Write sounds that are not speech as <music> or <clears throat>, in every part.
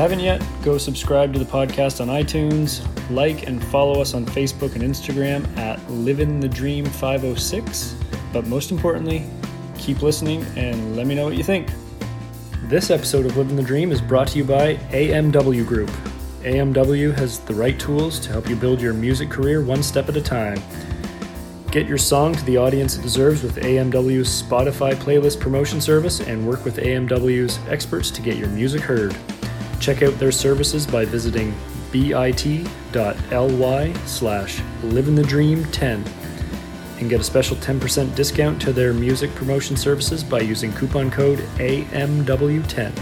haven't yet, go subscribe to the podcast on iTunes, like and follow us on Facebook and Instagram at Livin the Dream 506. But most importantly, keep listening and let me know what you think. This episode of Living the Dream is brought to you by AMW Group. AMW has the right tools to help you build your music career one step at a time. Get your song to the audience it deserves with AMW's Spotify playlist promotion service and work with AMW's experts to get your music heard. Check out their services by visiting bit.ly slash livingthedream10 and get a special 10% discount to their music promotion services by using coupon code AMW10.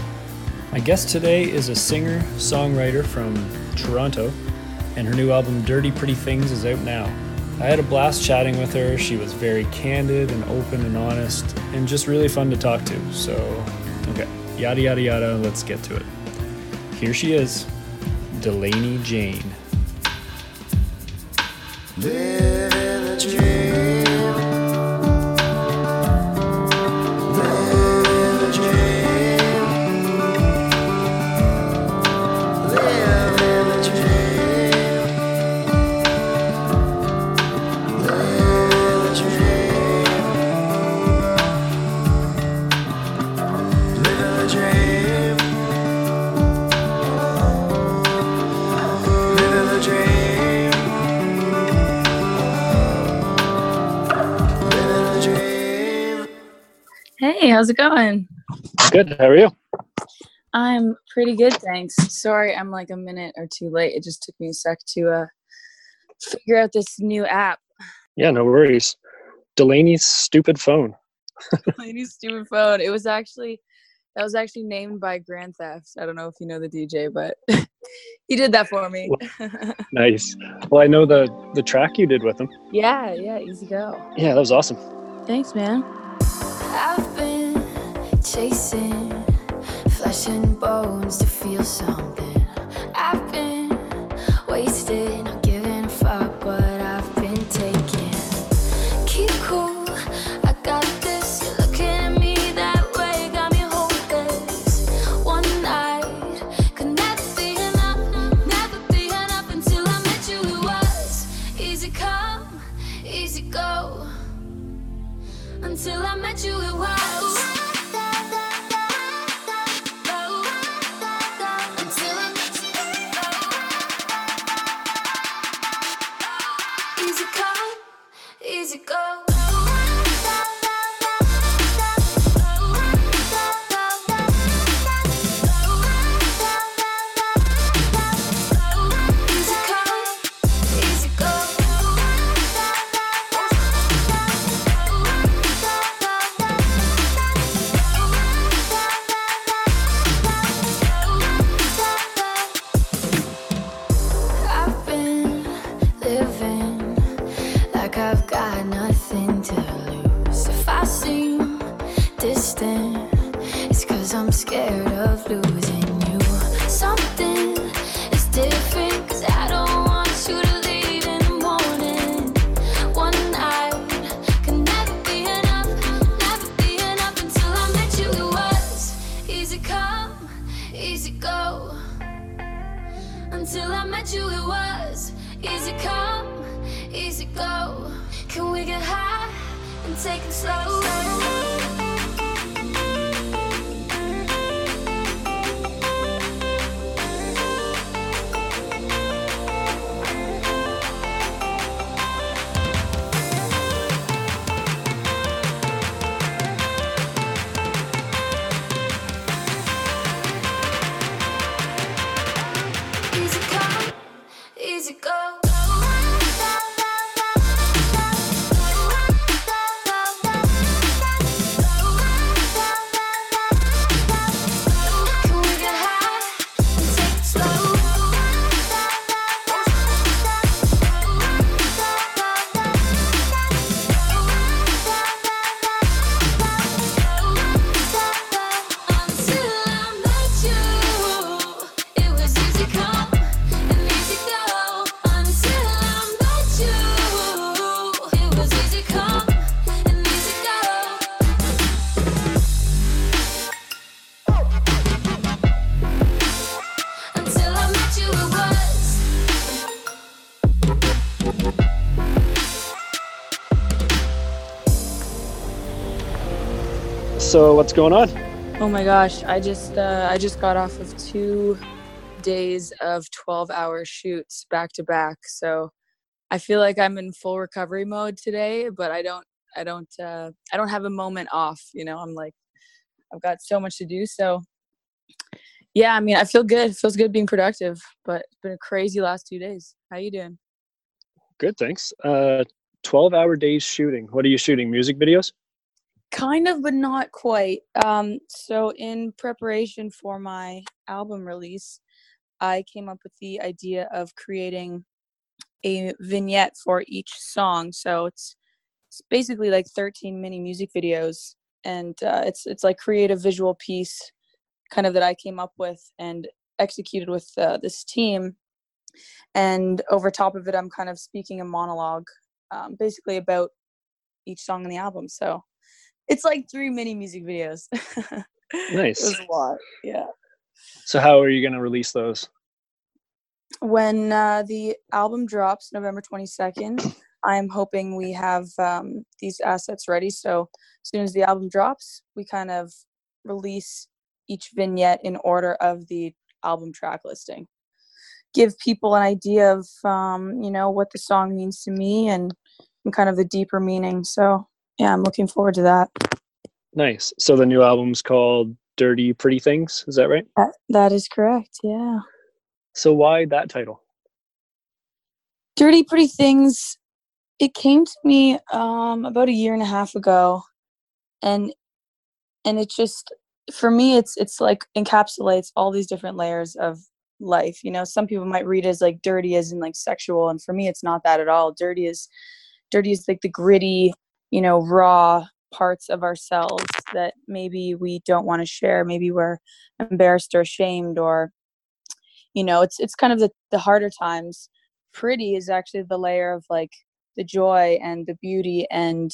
My guest today is a singer songwriter from Toronto, and her new album Dirty Pretty Things is out now. I had a blast chatting with her. She was very candid and open and honest, and just really fun to talk to. So, okay, yada yada yada, let's get to it. Here she is, Delaney Jane. Hey, how's it going? Good, how are you? I'm pretty good, thanks. Sorry, I'm like a minute or two late. It just took me a sec to uh figure out this new app. Yeah, no worries. Delaney's stupid phone. <laughs> Delaney's stupid phone. It was actually that was actually named by Grandtheft. I don't know if you know the DJ, but <laughs> he did that for me. <laughs> Nice. Well, I know the the track you did with him. yeah, yeah, easy go. Yeah, that was awesome. Thanks, man. Chasing flesh and bones to feel something. I've been wasted, So what's going on? Oh my gosh, I just uh, I just got off of two days of 12-hour shoots back to back. So I feel like I'm in full recovery mode today, but I don't I don't uh, I don't have a moment off. You know, I'm like I've got so much to do. So yeah, I mean, I feel good. It feels good being productive, but it's been a crazy last two days. How you doing? Good, thanks. Uh, 12 hour days shooting. What are you shooting? Music videos? Kind of, but not quite. Um, so in preparation for my album release, I came up with the idea of creating a vignette for each song. So it's it's basically like 13 mini music videos, and uh, it's it's like create a visual piece, kind of that I came up with and executed with uh, this team. And over top of it, I'm kind of speaking a monologue, um, basically about each song in the album. So it's like three mini music videos. Nice. <laughs> it was a lot. Yeah. So how are you going to release those? when uh, the album drops November 22nd, I'm hoping we have um, these assets ready. So as soon as the album drops, we kind of release each vignette in order of the album track listing. Give people an idea of um, you know what the song means to me and, and kind of the deeper meaning. So yeah, I'm looking forward to that. Nice. So the new album's called Dirty Pretty Things. Is that right? That, that is correct. Yeah. So why that title? Dirty Pretty Things, it came to me um, about a year and a half ago, and and it just for me it's it's like encapsulates all these different layers of life. You know, some people might read it as like dirty as in like sexual, and for me it's not that at all. Dirty is dirty is like the gritty, you know, raw parts of ourselves that maybe we don't want to share. Maybe we're embarrassed or ashamed or you know it's it's kind of the, the harder times pretty is actually the layer of like the joy and the beauty and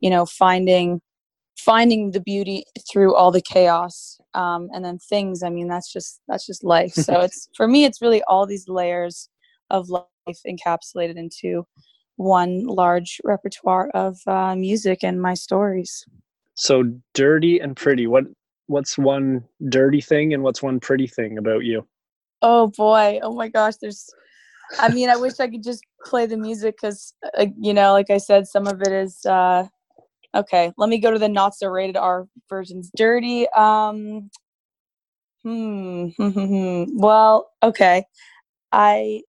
you know finding finding the beauty through all the chaos um, and then things i mean that's just that's just life so <laughs> it's for me it's really all these layers of life encapsulated into one large repertoire of uh, music and my stories So dirty and pretty. What what's one dirty thing and what's one pretty thing about you? Oh boy. Oh my gosh. There's, I mean, I wish I could just play the music because, uh, you know, like I said, some of it is, uh, okay. Let me go to the not so rated R versions. Dirty. Um, hmm. well, okay. I,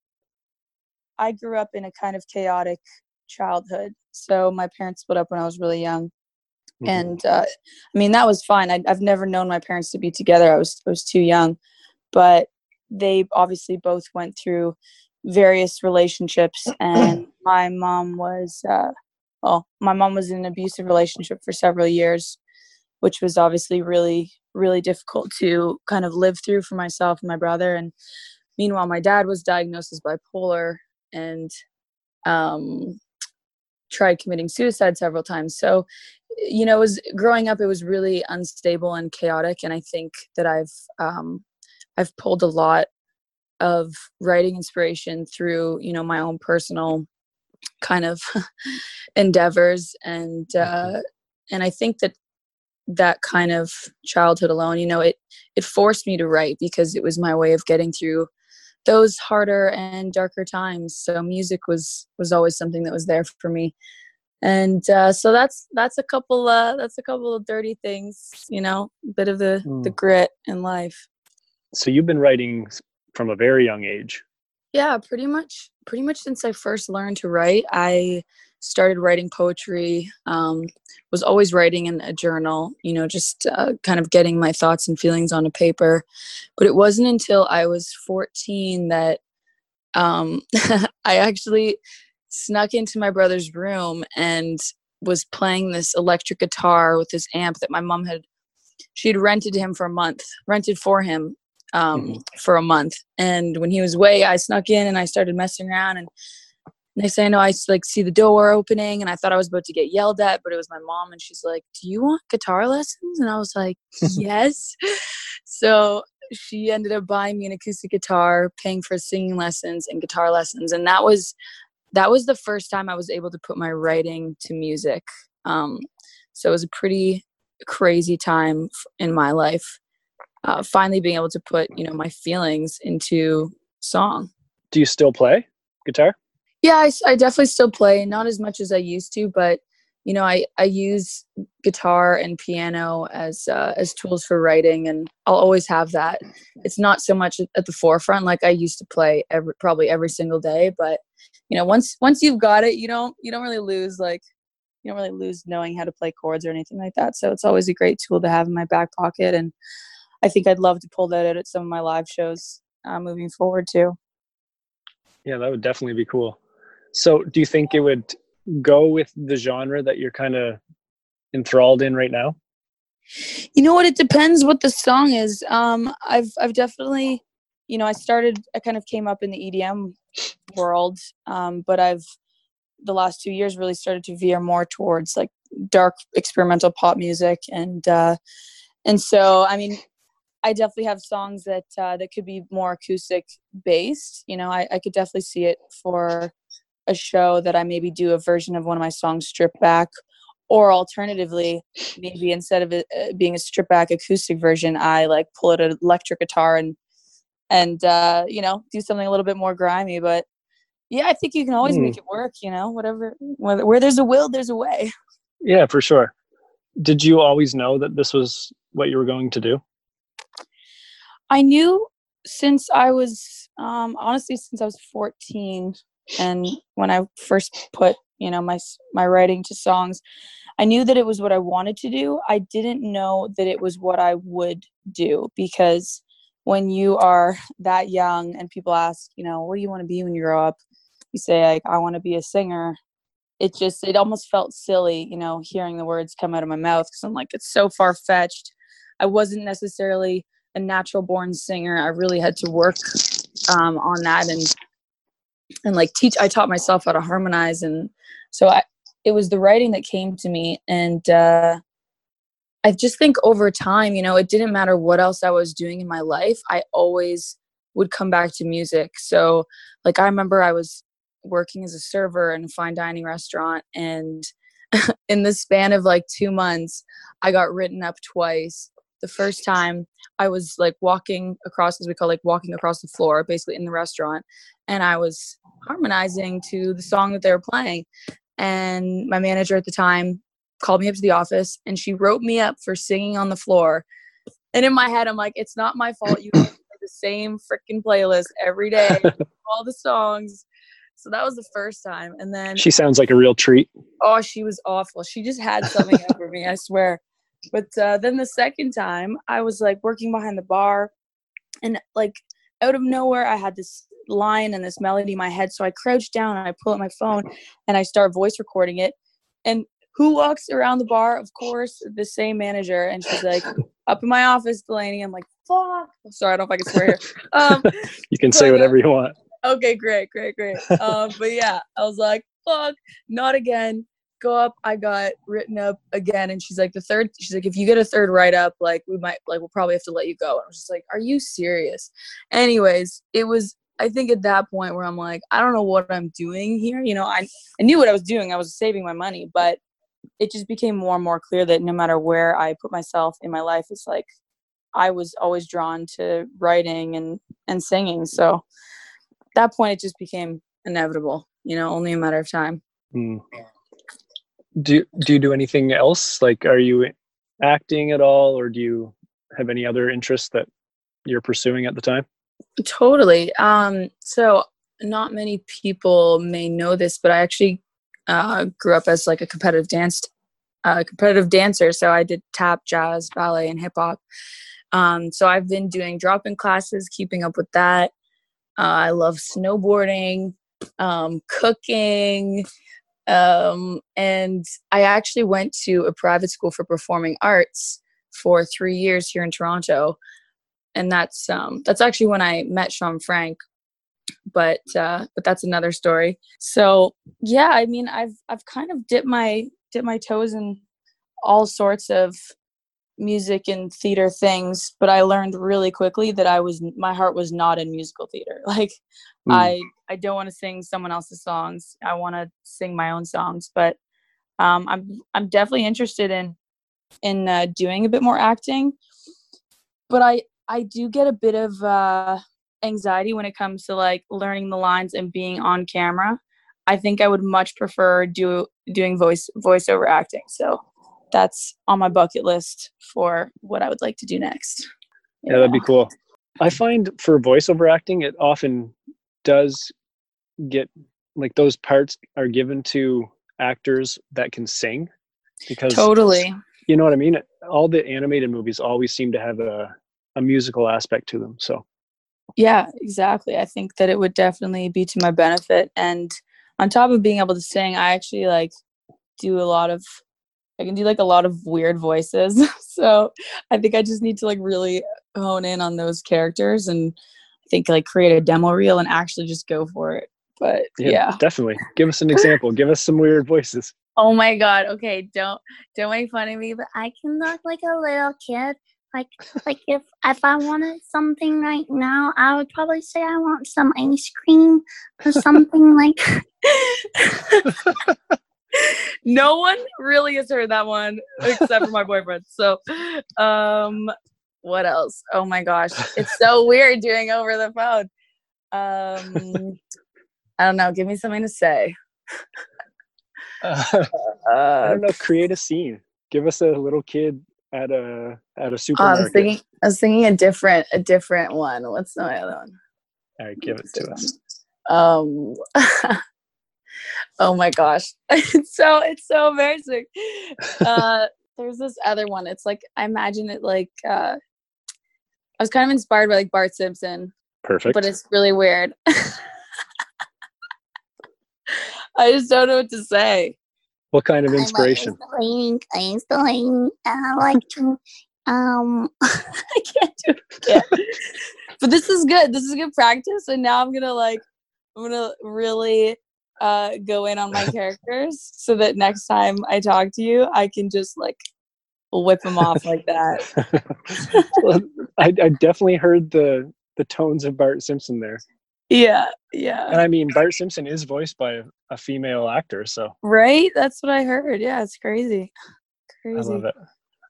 I grew up in a kind of chaotic childhood. So my parents split up when I was really young. Mhm. And uh, I mean, that was fine. I, I've never known my parents to be together. I was, I was too young. But they obviously both went through various relationships and <clears throat> my mom was uh well my mom was in an abusive relationship for several years which was obviously really really difficult to kind of live through for myself and my brother and meanwhile my dad was diagnosed as bipolar and um tried committing suicide several times. So you know it was growing up it was really unstable and chaotic and i think that i've um I've pulled a lot of writing inspiration through, you know, my own personal kind of <laughs> endeavors and uh and I think that that kind of childhood alone, you know, it it forced me to write because it was my way of getting through those harder and darker times. So music was was always something that was there for me. And uh, so that's that's a couple uh, that's a couple of dirty things, you know, a bit of the the Mm. grit in life. So you've been writing from a very young age. Yeah, pretty much pretty much since I first learned to write, I started writing poetry. Um, was always writing in a journal, you know, just uh, kind of getting my thoughts and feelings on a paper. But it wasn't until I was 14 that um, <laughs> I actually snuck into my brother's room and was playing this electric guitar with this amp that my mom had she'd rented to him for a month rented for him um, for a month and when he was away i snuck in and i started messing around and next thing i know i like see the door opening and i thought i was about to get yelled at but it was my mom and she's like do you want guitar lessons and i was like <laughs> yes so she ended up buying me an acoustic guitar paying for singing lessons and guitar lessons and that was that was the first time i was able to put my writing to music um, so it was a pretty crazy time in my life. Uh, finally being able to put you know my feelings into song. Do you still play guitar? Yeah, I definitely still play, not as much as I used to, but you know, I, I use guitar and piano as uh, as tools for writing, and I'll always have that. It's not so much at- at the forefront like I used to play every probably every single day, but you know, once once you've got it, you don't you don't really lose like you don't really lose knowing how to play chords or anything like that. So it's always a great tool to have in my back pocket, and I think I'd love to pull that out at some of my live shows uh, moving forward too. Yeah, that would definitely be cool. So, do you think it would go with the genre that you're kind of enthralled in right now? You know what? It depends what the song is. Um, I've I've definitely, you know, I started. I kind of came up in the EDM world, um, but I've the last two years really started to veer more towards like dark experimental pop music, and uh, and so I mean, I definitely have songs that uh, that could be more acoustic based. You know, I, I could definitely see it for a show that I maybe do a version of one of my songs stripped back, or alternatively, maybe instead of it uh, being a stripped back acoustic version, I like pull out an electric guitar and and uh, you know do something a little bit more grimy. But yeah, I think you can always make it work. You know, whatever where, where there's a will, there's a way. Yeah, for sure. Did you always know that this was what you were going to do? I knew since I was um, honestly since I was 14 and when I first put you know my my writing to songs I knew that it was what I wanted to do. I didn't know that it was what I would do because when you are that young and people ask you know what do you want to be when you grow up? You say like I want to be a singer. It just it almost felt silly you know hearing the words come out of my mouth because I'm like it's so far fetched I wasn't necessarily a natural born singer. I really had to work um, on that and and like teach. I taught myself how to harmonize, and so I it was the writing that came to me, and uh, I just think over time, you know, it didn't matter what else I was doing in my life. I always would come back to music. So like I remember I was working as a server in a fine dining restaurant and <laughs> in the span of like 2 months I got written up twice. The first time I was like walking across, as we call like walking across the floor, basically in the restaurant, and I was harmonizing to the song that they were playing. And my manager at the time called me up to the office, and she wrote me up for singing on the floor. And in my head, I'm like, it's not my fault. You play the same freaking playlist every day, <laughs> all the songs. So that was the first time, and then She sounds like a real treat. oh she was awful she just had something over me i swear but uh, then the second time i was like working behind the bar and like out of nowhere i had this line and this melody in my head so i crouched down and i pull out my phone and i start voice recording it and who walks around the bar of course the same manager and she's like <laughs> up in my office delaney i'm like fuck sorry i don't know if i can swear here um, <laughs> You can say whatever you want. okay, great, great, great. Um, but yeah, I was like, fuck, not again. Go up. I got written up again, and she's like, the third. She's like, if you get a third write up, like we might, like we'll probably have to let you go. And I was just like, are you serious? Anyways, it was. I think at that point where I'm like, I don't know what I'm doing here. You know, I I knew what I was doing. I was saving my money, but it just became more and more clear that no matter where I put myself in my life, it's like I was always drawn to writing and and singing. So that point it just became inevitable you know only a matter of time Hmm. Do do you do anything else? Like, are you acting at all, or do you have any other interests that you're pursuing at the time? totally um so not many people may know this but i actually uh grew up as like a competitive dance uh competitive dancer so i did tap jazz ballet and hip hop um so i've been doing drop-in classes keeping up with that uh, i love snowboarding um cooking um and i actually went to a private school for performing arts for three years here in toronto and that's um that's actually when I met Sean Frank. But uh, but that's another story. So yeah, I mean, I've I've kind of dipped my dipped my toes in all sorts of music and theater things, but I learned really quickly that I was my heart was not in musical theater. <laughs> Like Hmm. I I don't want to sing someone else's songs. I want to sing my own songs, but um, I'm I'm definitely interested in in uh, doing a bit more acting but i i do get a bit of uh anxiety when it comes to like learning the lines and being on camera i think i would much prefer do doing voice voiceover acting so that's on my bucket list for what i would like to do next Yeah, that'd be cool. I find for voiceover acting, it often does get like those parts are given to actors that can sing because totally you know what I mean. All the animated movies always seem to have a a musical aspect to them. So Yeah, exactly. I think that it would definitely be to my benefit. And on top of being able to sing, I actually like do a lot of I can do like a lot of weird voices. <laughs> so I think I just need to like really hone in on those characters and I think like create a demo reel and actually just go for it. But yeah. definitely. Give us an <laughs> example. Give us some weird voices. Oh my god. Okay, don't don't make fun of me, but I can look like a little kid. Like like if if I wanted something right now, I would probably say I want some ice cream or something like <laughs> No one really has heard that one except for my <laughs> boyfriend. So um what else? Oh my gosh. It's so weird doing over the phone. Um I don't know, give me something to say. Uh, <laughs> I don't know. Create a scene. Give us a little kid at a at a Oh, I was supermarket. thinking I was thinking a different a different one. What's my other one? All right, give it to us. Um <laughs> Oh my gosh. <laughs> It's so it's so embarrassing. Uh <laughs> there's this other one. It's like I imagine it like uh I was kind of inspired by like Bart Simpson, Perfect. but it's really weird. <laughs> I just don't know what to say. what kind of inspiration? I like, I like to, um, I can't do it. but this is good. This is good practice. And now I'm gonna like I'm gonna really uh go in on my <laughs> characters so that next time I talk to you, I can just like whip them off like that. <laughs> Well, I, I definitely heard the the tones of Bart Simpson there, Yeah, yeah. and I mean Bart Simpson is voiced by a, female actor, so Right? That's what I heard. Yeah, it's crazy. Crazy. I love it.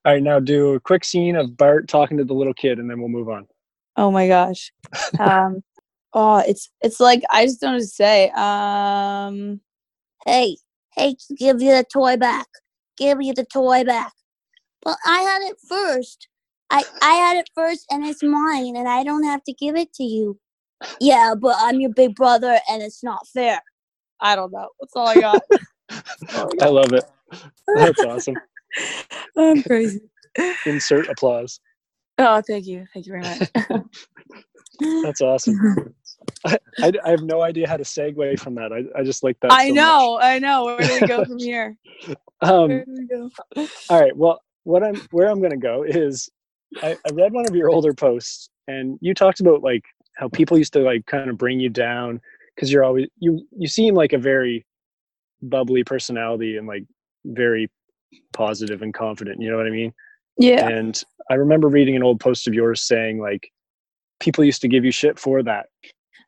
All right, now do a quick scene of Bart talking to the little kid, and then we'll move on. Oh my gosh. <laughs> Um oh it's it's like I just don't know to say. Um hey, hey, give you the toy back. Give you the toy back. Well, I had it first. I, I had it first and it's mine and I don't have to give it to you. Yeah, but I'm your big brother and it's not fair. I don't know. That's all I got. <laughs> I love it. That's awesome. <laughs> I'm crazy. Insert applause. Oh, thank you. Thank you very much. <laughs> That's awesome. I, <laughs> I, I have no idea how to segue from that. I, I just like that. I so much. know, I know. Where do we go from here? <laughs> Um, Where do we go? all right. Well, what I'm where I'm gonna go is I, I read one of your older posts and you talked about like how people used to like kind of bring you down because you're always you you seem like a very bubbly personality and like very positive and confident. You know what I mean? Yeah. And I remember reading an old post of yours saying like people used to give you shit for that.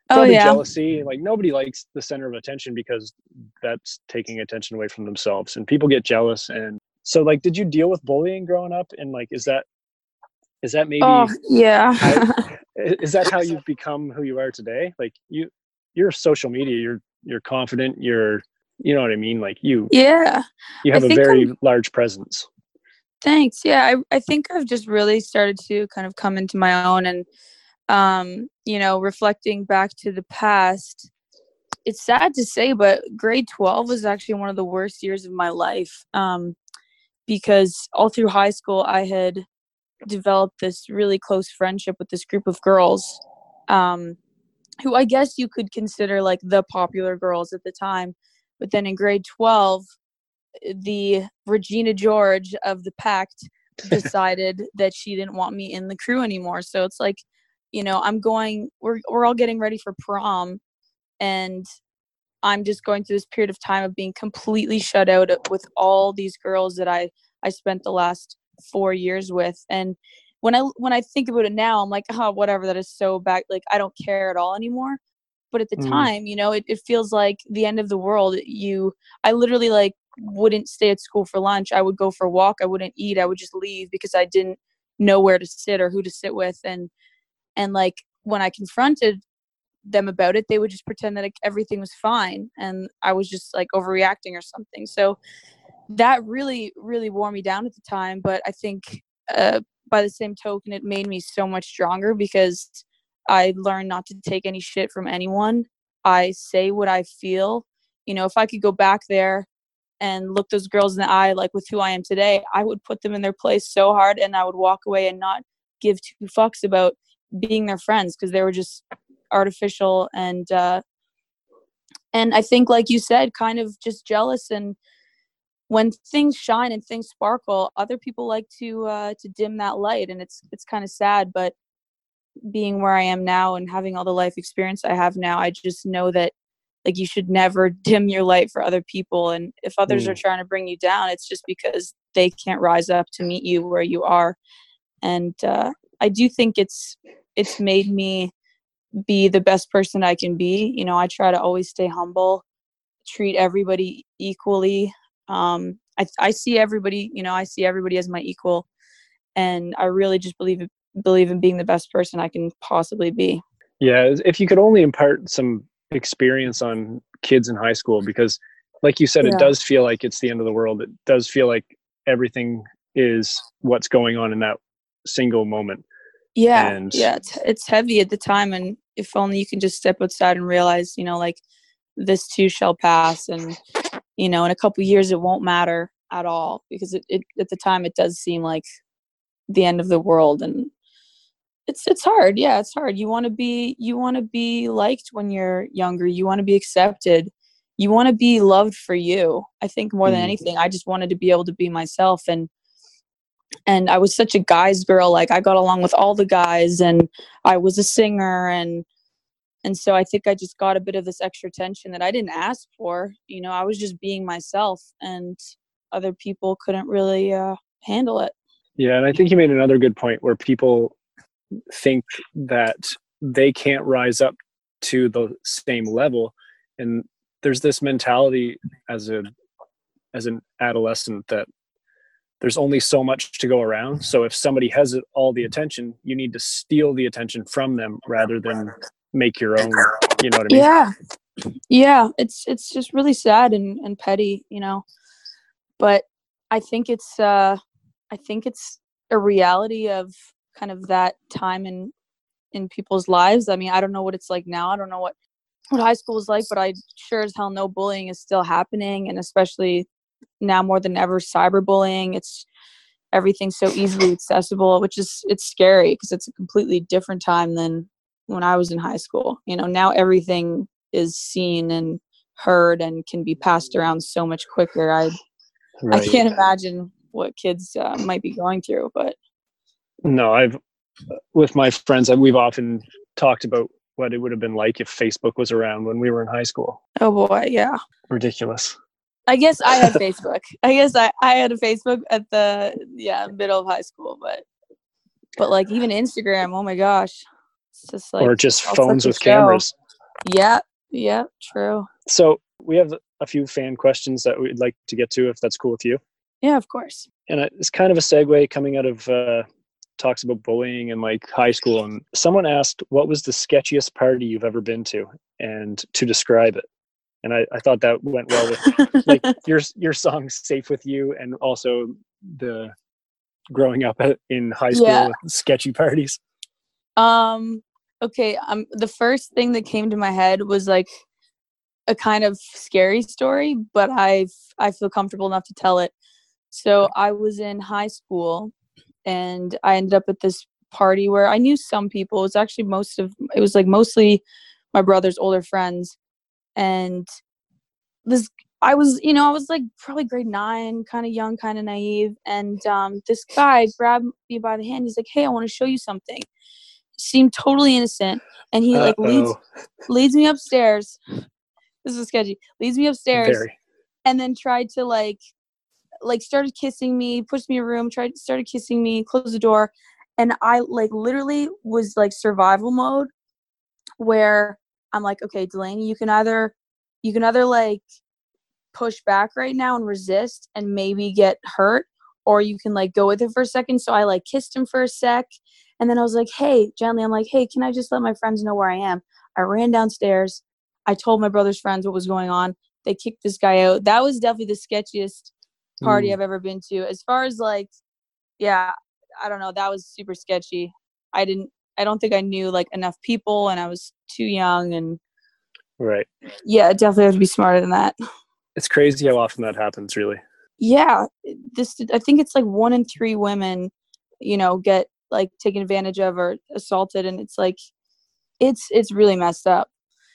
Oh yeah. jealousy. Like nobody likes the center of attention because that's taking attention away from themselves. And people get jealous. And so like did you deal with bullying growing up? And like is that is that maybe Oh yeah. <laughs> <laughs> I- is that how you've become who you are today? Like you you're social media, you're you're confident, you're you know what I mean? Like you yeah. you I have a very large presence. Thanks. Yeah, I, I think I've just really started to kind of come into my own and um, you know, reflecting back to the past. It's sad to say, but grade 12 was actually one of the worst years of my life. Um, because all through high school I had developed this really close friendship with this group of girls. Um, who I guess you could consider like the popular girls at the time. But then in grade 12, the Regina George of the pact <laughs> decided that she didn't want me in the crew anymore. So it's like, you know, I'm going we're we're all getting ready for prom and I'm just going through this period of time of being completely shut out with all these girls that I I spent the last 4 years with and when I when I think about it now, I'm like, <laughs> oh, whatever. That is so back. Like, I don't care at all anymore. But at the Mm. time, you know, it, it feels like the end of the world. You, I literally like wouldn't stay at school for lunch. I would go for a walk. I wouldn't eat. I would just leave because I didn't know where to sit or who to sit with. And and like when I confronted them about it, they would just pretend that like, everything was fine and I was just like overreacting or something. So that really, really wore me down at the time. But I think uh, by the same token, it made me so much stronger because I learned not to take any shit from anyone. I say what I feel. You know, if I could go back there and look those girls in the eye, like with who I am today, I would put them in their place so hard and I would walk away and not give two fucks about being their friends because they were just artificial and uh and I think like you said kind of just jealous. And when things shine and things sparkle other people like to uh to dim that light and it's it's kind of sad. But being where I am now and having all the life experience I have now I just know that like you should never <laughs> dim your light for other people. And if others are trying to bring you down it's just because they can't rise up to meet you where you are. And uh I do think it's it's made me be the best person I can be. You know, I try to always stay humble, treat everybody equally. Um, I, I see everybody, you know, I see everybody as my equal, and I really just believe believe in being the best person I can possibly be. Yeah, if you could only impart some experience on kids in high school, because, like you said, Yeah. it does feel like it's the end of the world. It does feel like everything is what's going on in that single moment. Yeah, And- yeah, it's it's heavy at the time, and if only you can just step outside and realize, you know, like this too shall pass, and you know, in a couple years it won't matter at all because it, it at the time it does seem like the end of the world, and it's it's hard. Yeah, it's hard. You want to be you want to be liked when you're younger. You want to be accepted. You want to be loved for you. I think more than Mhm. anything, I just wanted to be able to be myself and and I was such a guy's girl. Like I got along with all the guys, and I was a singer, and and so I think I just got a bit of this extra attention that I didn't ask for. You know, I was just being myself, and other people couldn't really uh, handle it. Yeah, and I think you made another good point where people think that they can't rise up to the same level, and there's this mentality as a as an adolescent that there's only so much to go around. So if somebody has all the attention, you need to steal the attention from them rather than make your own. You know what I mean? Yeah, yeah. It's it's just really sad and and petty, you know. But I think it's uh, I think it's a reality of kind of that time in in people's lives. I mean, I don't know what it's like now. I don't know what what high school was like, but I sure as hell know bullying is still happening, and especially now more than ever, cyberbullying. It's everything's so easily accessible, which is it's scary because it's a completely different time than when I was in high school. You know, now everything is seen and heard and can be passed around so much quicker. I I can't imagine what kids uh, might be going through, but No, I've with my friends, we've often talked about what it would have been like if Facebook was around when we were in high school. oh boy, yeah. Ridiculous. I guess I had <laughs> Facebook. I guess I, I had a Facebook at the yeah middle of high school, but but like even Instagram, oh my gosh, it's just like or just phones with cameras. Yeah, yeah, true. So we have a few fan questions that we'd like to get to, if that's cool with you. Yeah, of course. And it's kind of a segue coming out of uh, talks about bullying and like high school. And someone asked, "What was the sketchiest party you've ever been to?" and to describe it. And I, I thought that went well with like <laughs> your your song "Safe with You" and also the growing up in high school Yeah. sketchy parties. Um. Okay. Um. The first thing that came to my head was like a kind of scary story, but I I feel comfortable enough to tell it. So I was in high school, and I ended up at this party where I knew some people. It was actually most of it was like mostly my brother's older friends, and this I was you know I was like probably grade nine, kind of young, kind of naive, and um, this guy grabbed me by the hand. He's like, "Hey, I want to show you something." Seemed totally innocent, and he like leads Uh-oh. leads me upstairs. This is sketchy. Leads me upstairs Very. and then tried to like like started kissing me, pushed me a room, tried started kissing me, closed the door, and I like literally was like survival mode where I'm like, okay, Delaney, you can either you can either like push back right now and resist and maybe get hurt or you can like go with it for a second. So i like kissed him for a sec and then i was like hey gently i'm like hey can i just let my friends know where i am? I ran downstairs. I told my brother's friends what was going on. They kicked this guy out. That was definitely the sketchiest party Mm. i've ever been to. As far as like yeah i don't know. That was super sketchy. I didn't i don't think i knew like enough people and i was too young and Right. yeah definitely have to be smarter than that It's crazy how often that happens, really. yeah this i think it's like one in three women you know get like taken advantage of or assaulted and it's like it's it's really messed up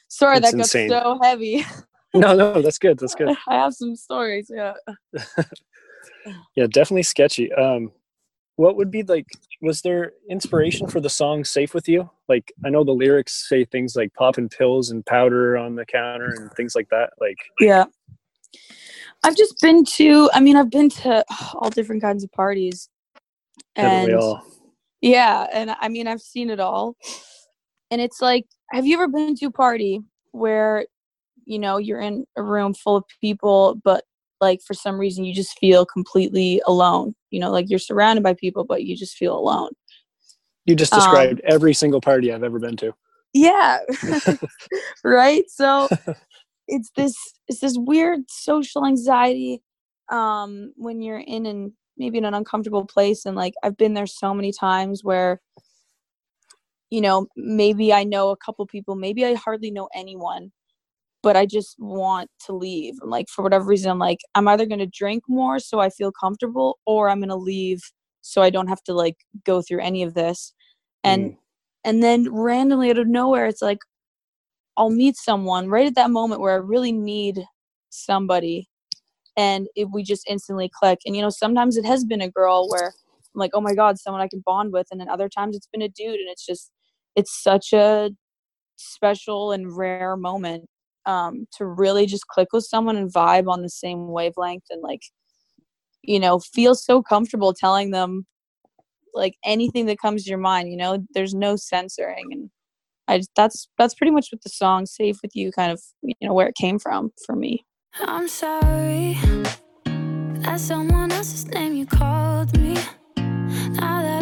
sorry It's that got insane. so heavy <laughs> No, no, that's good. That's good. <laughs> i have some stories yeah <laughs> Yeah, definitely sketchy. Um, what would be like? Was there inspiration for the song "Safe with You"? Like, I know the lyrics say things like "popping pills and powder on the counter" and things like that. Like, yeah i've just been to i mean i've been to all different kinds of parties and all? Yeah, and I mean I've seen it all. And it's like, have you ever been to a party where you know you're in a room full of people but like for some reason you just feel completely alone. You know, like you're surrounded by people but you just feel alone. You just um, described every single party I've ever been to. Yeah. <laughs> <laughs> right? So <laughs> it's this it's this weird social anxiety um when you're in and maybe in an uncomfortable place and like I've been there so many times where you know, maybe I know a couple people, maybe I hardly know anyone, but I just want to leave. Like for whatever reason, I'm like, I'm either gonna drink more so I feel comfortable or I'm gonna leave so I don't have to like go through any of this. And Mm. and then randomly out of nowhere it's like I'll meet someone right at that moment where I really need somebody and if we just instantly click. And you know, sometimes it has been a girl where I'm like, oh my God, someone I can bond with. And then other times it's been a dude and it's just it's such a special and rare moment um to really just click with someone and vibe on the same wavelength and like you know feel so comfortable telling them like anything that comes to your mind you know there's no censoring and i just, that's that's pretty much what the song safe with you kind of you know where it came from for me I'm sorry. That's someone else's name you called me. Now that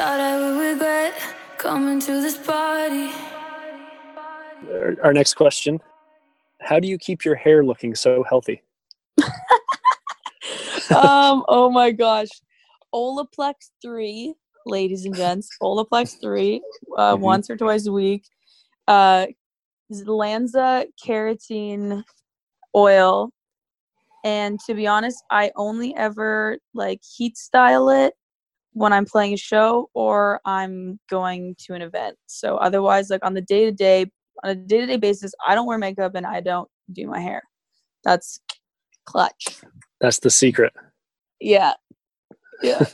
thought I would regret coming to this party. Our, our next question How do you keep your hair looking so healthy? <laughs> um, oh my gosh. Olaplex 3, ladies and gents. Olaplex 3, uh, Mhm. once or twice a week. Uh, Lanza keratin oil. And to be honest, I only ever like heat style it when I'm playing a show or I'm going to an event. So otherwise, like on the day to day, on a day to day basis, I don't wear makeup and I don't do my hair. That's clutch. That's the secret. Yeah. Yeah.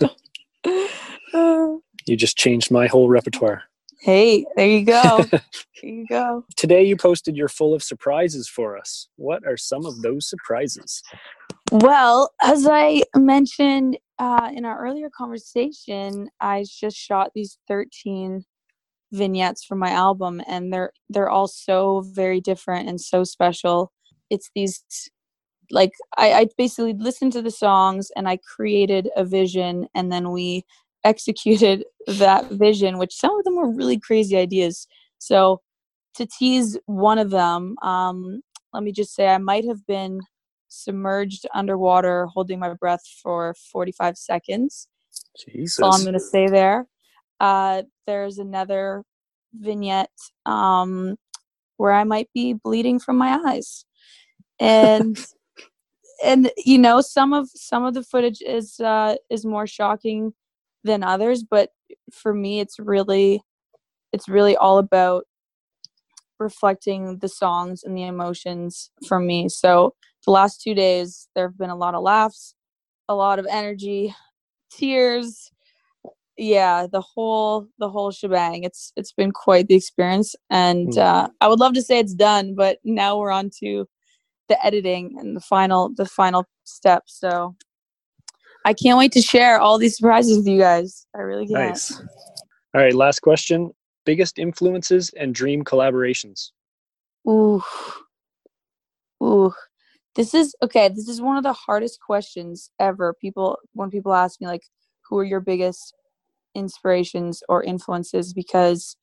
<laughs> <laughs> You just changed my whole repertoire. hey, there you go. <laughs> there you go. Today, you posted you're full of surprises for us. What are some of those surprises? Well, as I mentioned uh, in our earlier conversation, I just shot these 13 vignettes for my album, and they're they're all so very different and so special. It's these like I, I basically listened to the songs and I created a vision, and then we <laughs> executed that vision, which some of them were really crazy ideas. So to tease one of them, um, let me just say I might have been submerged underwater holding my breath for 45 seconds. Jesus. All I'm going to stay there. Uh, there's another vignette um, where I might be bleeding from my eyes. And <laughs> and you know some of some of the footage is uh, is more shocking than others, but for me it's really it's really all about reflecting the songs and the emotions for me. So the last two days there have been a lot of laughs, a lot of energy, tears. Yeah, the whole the whole shebang. It's it's been quite the experience, and Mm. uh, I would love to say it's done, but now we're on to the editing and the final the final step. So I can't wait to share all these surprises with you guys. I really can't. Nice. All right, last question. Biggest influences and dream collaborations. Ooh. Ooh. This is okay, this is one of the hardest questions ever. People when people ask me like who are your biggest inspirations or influences because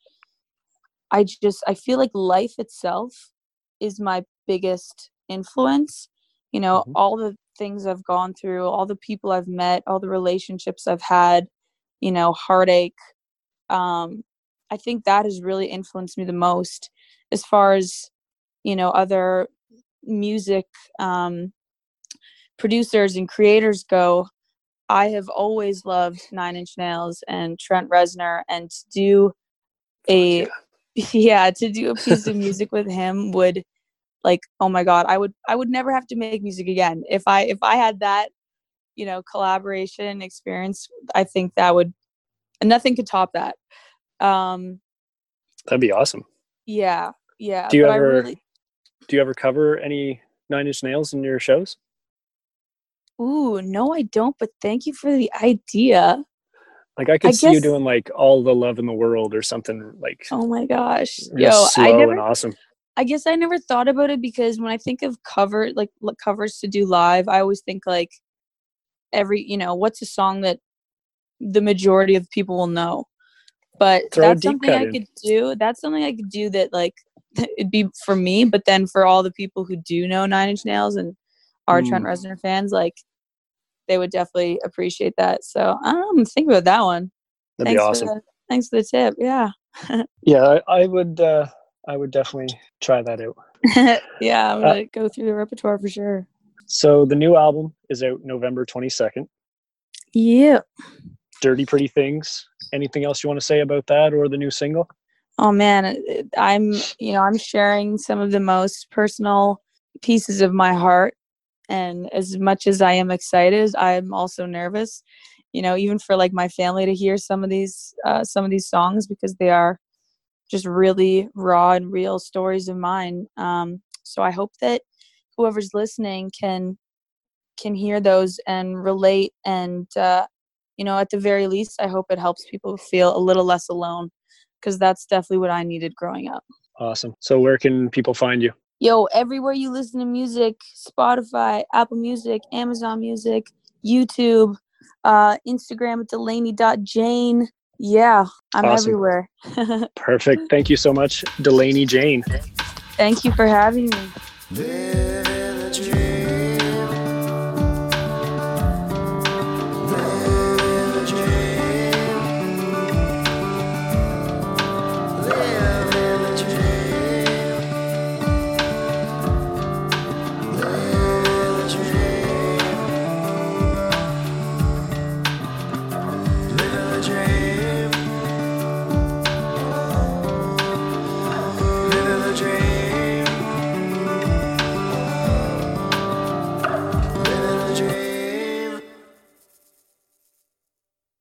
I just I feel like life itself is my biggest influence. You know, Mhm. all the things I've gone through, all the people I've met, all the relationships I've had, you know, heartache. Um, I think that has really influenced me the most as far as, you know, other music um, producers and creators go. I have always loved Nine Inch Nails and Trent Reznor, and to do a yeah. <laughs> yeah to do a piece of music with him would like oh my god i would i would never have to make music again if i if i had that you know collaboration experience i think that would nothing could top that um That'd be awesome. yeah yeah Do you ever really, do you ever cover any Nine Inch Nails in your shows? ooh no i don't but thank you for the idea Like I could I see you doing like all the love in the world or something like oh my gosh yo slow i never and awesome. I guess I never thought about it because when I think of cover like covers to do live, I always think like every you know what's a song that the majority of people will know. But Throw that's something I in. could do. That's something I could do that like <laughs> it'd be for me, but then for all the people who do know Nine Inch Nails and are Trent Mm. Reznor fans, like they would definitely appreciate that. So I don't know, think about that one. That'd thanks be awesome. For the, thanks for the tip. Yeah. <laughs> Yeah, I, I would uh I would definitely try that out. <laughs> yeah, I'm Uh, gonna go through the repertoire for sure. So the new album is out November 22nd. Yeah. Dirty Pretty Things. Anything else you want to say about that or the new single? Oh man, I'm you know I'm sharing some of the most personal pieces of my heart, and as much as I am excited, I'm also nervous. You know, even for like my family to hear some of these uh, some of these songs because they are just really raw and real stories of mine. Um, so I hope that whoever's listening can can hear those and relate and uh, you know at the very least i hope it helps people feel a little less alone because that's definitely what I needed growing up. Awesome. So where can people find you? Yo, everywhere you listen to music, Spotify, Apple Music, Amazon Music, YouTube, uh, Instagram at Delaney.Jane. Yeah, I'm Awesome. everywhere. <laughs> Perfect. Thank you so much, Delaney Jane. Thank you for having me. Living